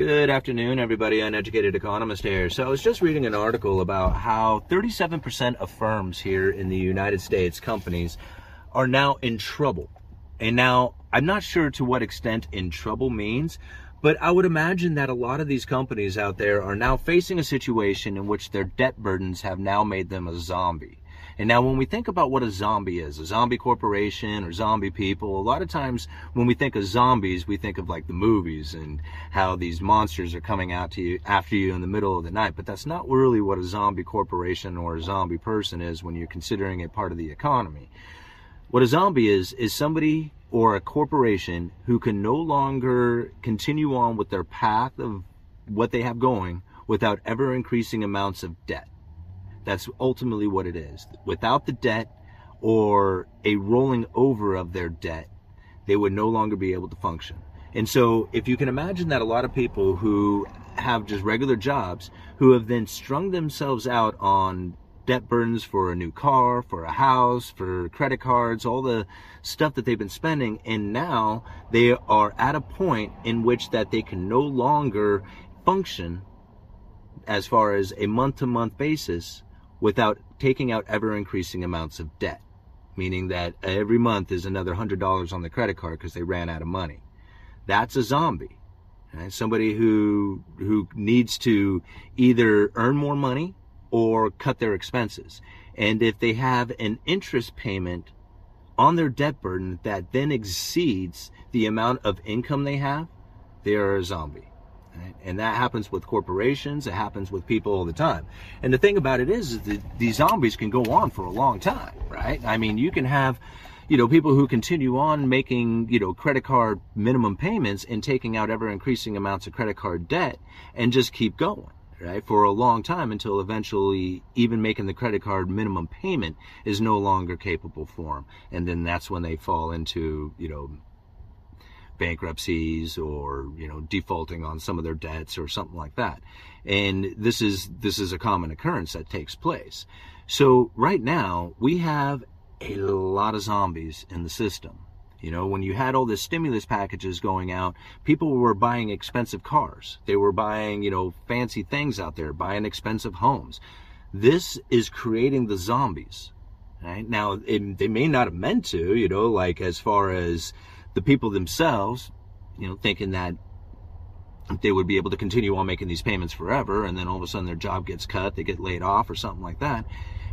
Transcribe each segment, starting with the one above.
Good afternoon, everybody. Uneducated economist here. So I was just reading an article about how 37% of firms here in the United States, companies, are now in trouble. And now I'm not sure to what extent in trouble means, but I would imagine that a lot of these companies out there are now facing a situation in which their debt burdens have now made them a zombie. And now when we think about what a zombie is, a zombie corporation or zombie people, a lot of times when we think of zombies, we think of like the movies and how these monsters are coming out to you after you in the middle of the night. But that's not really what a zombie corporation or a zombie person is when you're considering it part of the economy. What a zombie is, is somebody or a corporation who can no longer continue on with their path of what they have going without ever increasing amounts of debt. That's ultimately what it is. Without the debt or a rolling over of their debt, they would no longer be able to function. And so, if you can imagine that a lot of people who have just regular jobs, who have then strung themselves out on debt burdens for a new car, for a house, for credit cards, all the stuff that they've been spending, and now they are at a point in which that they can no longer function as far as a month to month basis without taking out ever increasing amounts of debt, meaning that every month is another $100 on the credit card because they ran out of money. That's a zombie. Right? Somebody who who needs to either earn more money or cut their expenses. And if they have an interest payment on their debt burden that then exceeds the amount of income they have, they are a zombie. Right? And that happens with corporations. It happens with people all the time. And the thing about it is, is that these zombies can go on for a long time, right? I mean, you can have, you know, people who continue on making, you know, credit card minimum payments and taking out ever increasing amounts of credit card debt and just keep going. Right, for a long time until eventually even making the credit card minimum payment is no longer capable for them. And then that's when they fall into, you know, bankruptcies or you know defaulting on some of their debts or something like that. And this is this is a common occurrence that takes place. So right now we have a lot of zombies in the system. You know when you had all the stimulus packages going out people were buying expensive cars. They were buying you know fancy things out there buying expensive homes. This is creating the zombies right? Now it, they may not have meant to you know like as far as the people themselves, you know, thinking that they would be able to continue on making these payments forever, and then all of a sudden their job gets cut, they get laid off or something like that,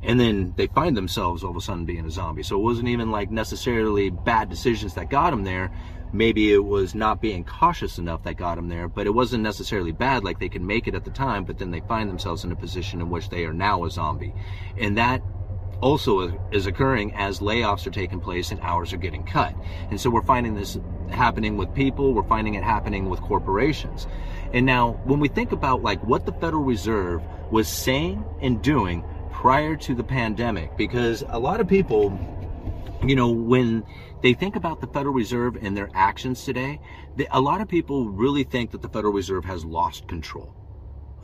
and then they find themselves all of a sudden being a zombie. So it wasn't even like necessarily bad decisions that got them there. Maybe it was not being cautious enough that got them there, but it wasn't necessarily bad, like they can make it at the time, but then they find themselves in a position in which they are now a zombie. And that also is occurring as layoffs are taking place and hours are getting cut. And so we're finding this happening with people, we're finding it happening with corporations. And now when we think about like what the Federal Reserve was saying and doing prior to the pandemic, because a lot of people, you know, when they think about the Federal Reserve and their actions today, they, a lot of people really think that the Federal Reserve has lost control.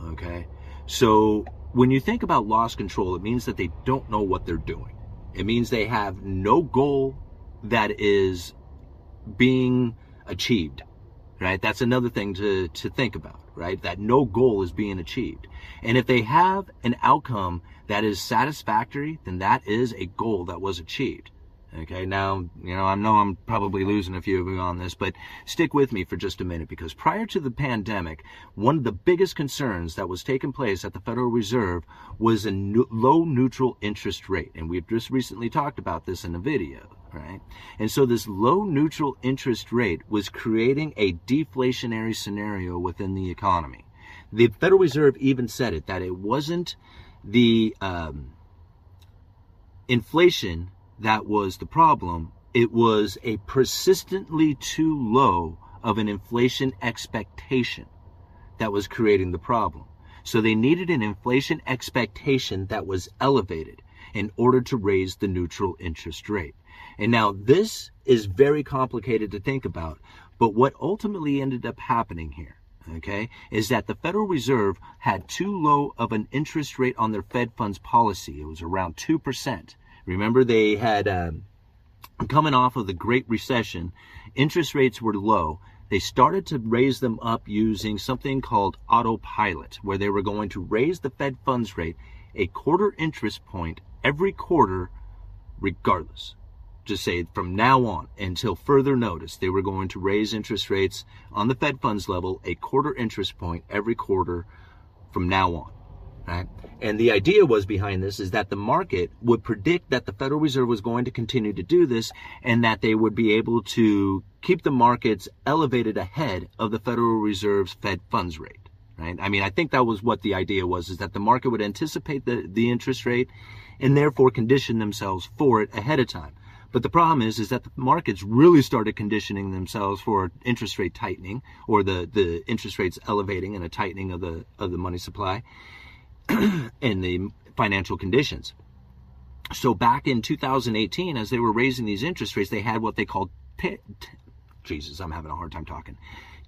Okay. So when you think about loss control, it means that they don't know what they're doing. It means they have no goal that is being achieved, right? That's another thing to, to think about, right? That no goal is being achieved. And if they have an outcome that is satisfactory, then that is a goal that was achieved. Okay, now, you know, I know I'm probably losing a few of you on this, but stick with me for just a minute because prior to the pandemic, one of the biggest concerns that was taking place at the Federal Reserve was a low neutral interest rate. And we've just recently talked about this in a video, right? And so this low neutral interest rate was creating a deflationary scenario within the economy. The Federal Reserve even said it that it wasn't the um, inflation that was the problem. It was a persistently too low of an inflation expectation that was creating the problem. So they needed an inflation expectation that was elevated in order to raise the neutral interest rate. And now this is very complicated to think about, but what ultimately ended up happening here, okay, is that the Federal Reserve had too low of an interest rate on their Fed funds policy. It was around 2%. Remember, they had um, coming off of the Great Recession, interest rates were low. they started to raise them up using something called autopilot, where they were going to raise the Fed funds rate a quarter interest point every quarter, regardless. Just say from now on until further notice, they were going to raise interest rates on the Fed funds level a quarter interest point every quarter from now on. Right? And the idea was behind this is that the market would predict that the Federal Reserve was going to continue to do this and that they would be able to keep the markets elevated ahead of the Federal Reserve's Fed funds rate. Right? I mean, I think that was what the idea was, is that the market would anticipate the, the interest rate and therefore condition themselves for it ahead of time. But the problem is, is that the markets really started conditioning themselves for interest rate tightening or the, the interest rates elevating and a tightening of the, of the money supply and the financial conditions. So back in 2018, as they were raising these interest rates, they had what they called, t- Jesus, I'm having a hard time talking,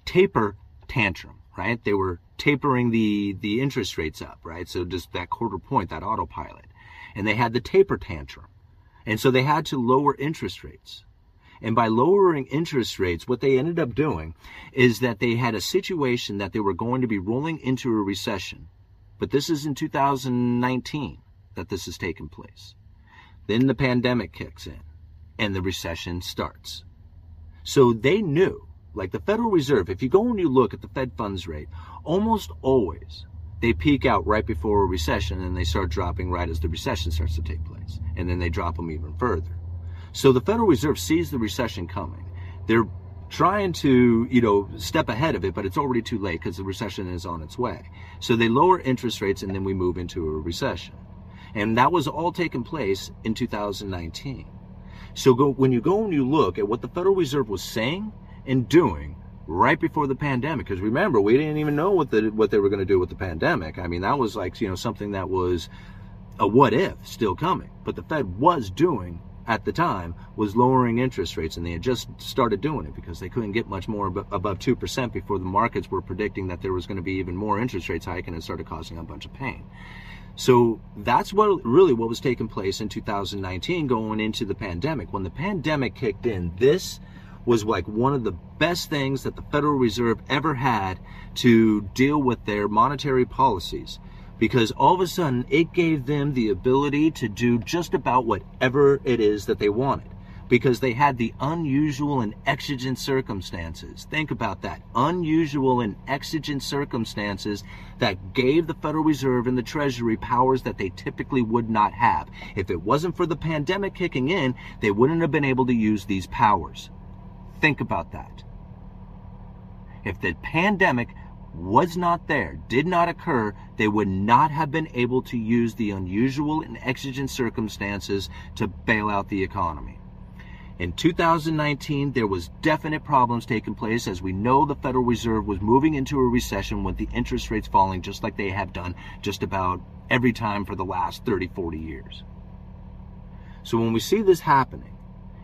taper tantrum, right? They were tapering the, the interest rates up, right? So just that quarter point, that autopilot. And they had the taper tantrum. And so they had to lower interest rates. And by lowering interest rates, what they ended up doing is that they had a situation that they were going to be rolling into a recession. But this is in 2019 that this has taken place. Then the pandemic kicks in and the recession starts. So they knew, like the Federal Reserve, if you go and you look at the Fed funds rate, almost always they peak out right before a recession and they start dropping right as the recession starts to take place. And then they drop them even further. So the Federal Reserve sees the recession coming. They're trying to, you know, step ahead of it, but it's already too late because the recession is on its way. So they lower interest rates and then we move into a recession. And that was all taking place in 2019. So go, when you go and you look at what the Federal Reserve was saying and doing right before the pandemic. Because remember, we didn't even know what the what they were going to do with the pandemic. I mean, that was like you know something that was a what if still coming. But the Fed was doing at the time was lowering interest rates, and they had just started doing it because they couldn't get much more above two percent before the markets were predicting that there was going to be even more interest rates hiking and it started causing a bunch of pain. So that's what really what was taking place in 2019 going into the pandemic. When the pandemic kicked in, this was like one of the best things that the Federal Reserve ever had to deal with their monetary policies because all of a sudden it gave them the ability to do just about whatever it is that they wanted because they had the unusual and exigent circumstances. Think about that. Unusual and exigent circumstances that gave the Federal Reserve and the Treasury powers that they typically would not have. If it wasn't for the pandemic kicking in, they wouldn't have been able to use these powers. Think about that. If the pandemic was not there, did not occur, they would not have been able to use the unusual and exigent circumstances to bail out the economy. In 2019, there was definite problems taking place as we know the Federal Reserve was moving into a recession with the interest rates falling just like they have done just about every time for the last 30, 40 years. So when we see this happening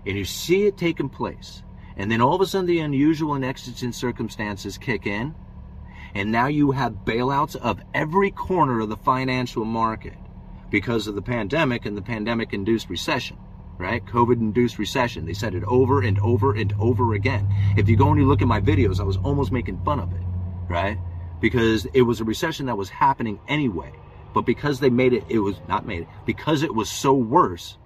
and you see it taking place, and then all of a sudden, the unusual and exigent circumstances kick in. And now you have bailouts of every corner of the financial market because of the pandemic and the pandemic induced recession, right? COVID induced recession. They said it over and over and over again. If you go and you look at my videos, I was almost making fun of it, right? Because it was a recession that was happening anyway. But because they made it, it was not made it, because it was so worse,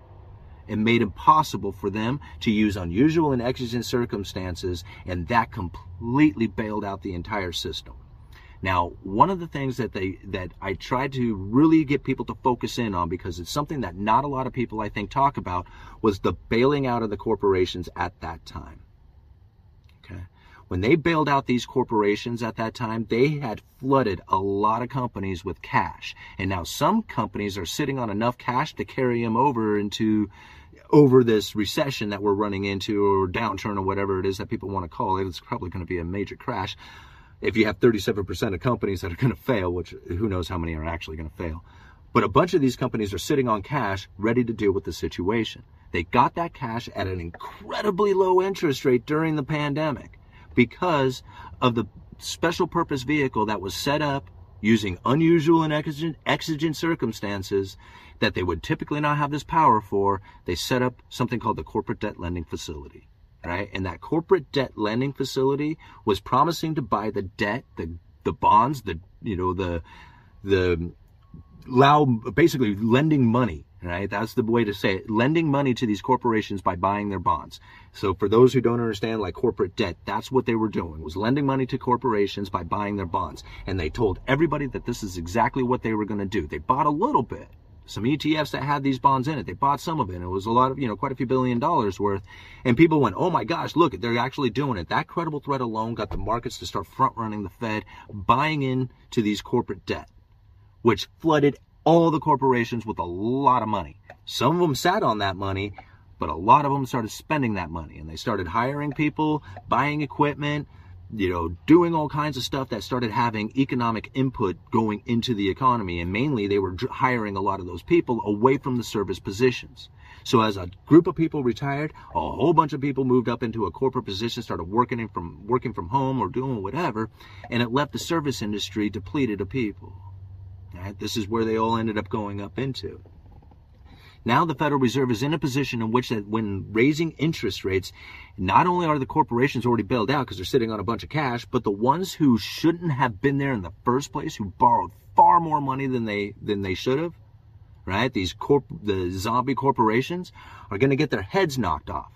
and made impossible for them to use unusual and exigent circumstances, and that completely bailed out the entire system. Now, one of the things that they that I tried to really get people to focus in on because it's something that not a lot of people I think talk about was the bailing out of the corporations at that time. Okay. When they bailed out these corporations at that time, they had flooded a lot of companies with cash. And now some companies are sitting on enough cash to carry them over into over this recession that we're running into or downturn or whatever it is that people want to call it. It's probably going to be a major crash. If you have 37% of companies that are going to fail, which who knows how many are actually going to fail. But a bunch of these companies are sitting on cash ready to deal with the situation. They got that cash at an incredibly low interest rate during the pandemic because of the special purpose vehicle that was set up using unusual and exigent, exigent circumstances that they would typically not have this power for, they set up something called the corporate debt lending facility. Right? And that corporate debt lending facility was promising to buy the debt, the the bonds, the you know the the allow basically lending money right? That's the way to say it lending money to these corporations by buying their bonds. So for those who don't understand like corporate debt that's what they were doing was lending money to corporations by buying their bonds. And they told everybody that this is exactly what they were going to do. They bought a little bit some ETFs that had these bonds in it. They bought some of it. And it was a lot of, you know, quite a few billion dollars worth. And people went, oh my gosh, look, they're actually doing it. That credible threat alone got the markets to start front running the Fed, buying into these corporate debt, which flooded all the corporations with a lot of money. Some of them sat on that money, but a lot of them started spending that money and they started hiring people, buying equipment, you know, doing all kinds of stuff that started having economic input going into the economy. And mainly they were hiring a lot of those people away from the service positions. So as a group of people retired, a whole bunch of people moved up into a corporate position, started working from working from home or doing whatever, and it left the service industry depleted of people. Right? This is where they all ended up going up into. Now the Federal Reserve is in a position in which that when raising interest rates, not only are the corporations already bailed out because they're sitting on a bunch of cash, but the ones who shouldn't have been there in the first place, who borrowed far more money than they than they should have, right? These corp the zombie corporations are going to get their heads knocked off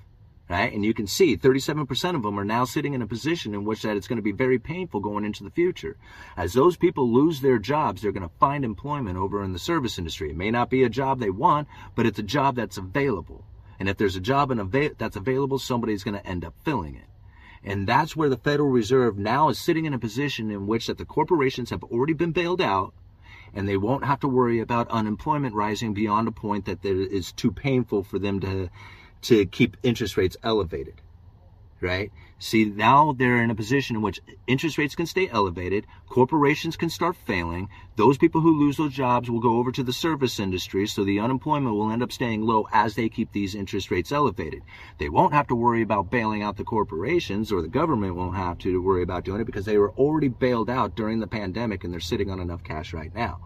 right? And you can see 37% of them are now sitting in a position in which that it's going to be very painful going into the future. As those people lose their jobs, they're going to find employment over in the service industry. It may not be a job they want, but it's a job that's available. And if there's a job that's available, somebody's going to end up filling it. And that's where the Federal Reserve now is sitting in a position in which that the corporations have already been bailed out and they won't have to worry about unemployment rising beyond a point that it is too painful for them to to keep interest rates elevated, right? See, now they're in a position in which interest rates can stay elevated, corporations can start failing, those people who lose those jobs will go over to the service industry, so the unemployment will end up staying low as they keep these interest rates elevated. They won't have to worry about bailing out the corporations, or the government won't have to worry about doing it because they were already bailed out during the pandemic and they're sitting on enough cash right now.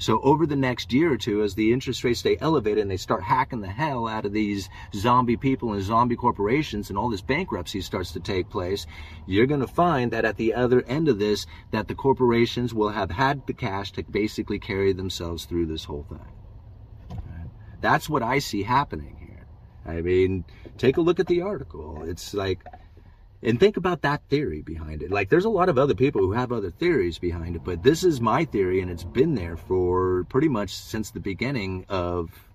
So over the next year or two, as the interest rates stay elevated and they start hacking the hell out of these zombie people and zombie corporations and all this bankruptcy starts to take place, you're going to find that at the other end of this, that the corporations will have had the cash to basically carry themselves through this whole thing. That's what I see happening here. I mean, take a look at the article. It's like and think about that theory behind it. Like, there's a lot of other people who have other theories behind it, but this is my theory, and it's been there for pretty much since the beginning of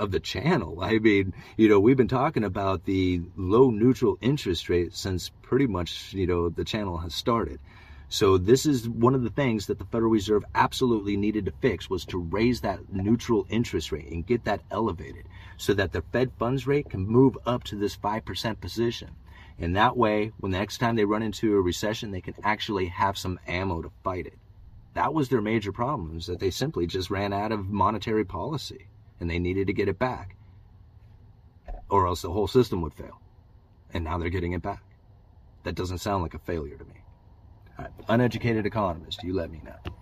of the channel. I mean, you know, we've been talking about the low neutral interest rate since pretty much, you know, the channel has started. So this is one of the things that the Federal Reserve absolutely needed to fix was to raise that neutral interest rate and get that elevated so that the Fed funds rate can move up to this 5% position. And that way, when the next time they run into a recession, they can actually have some ammo to fight it. That was their major problem, is that they simply just ran out of monetary policy and they needed to get it back. Or else the whole system would fail. And now they're getting it back. That doesn't sound like a failure to me. Uneducated economist, you let me know.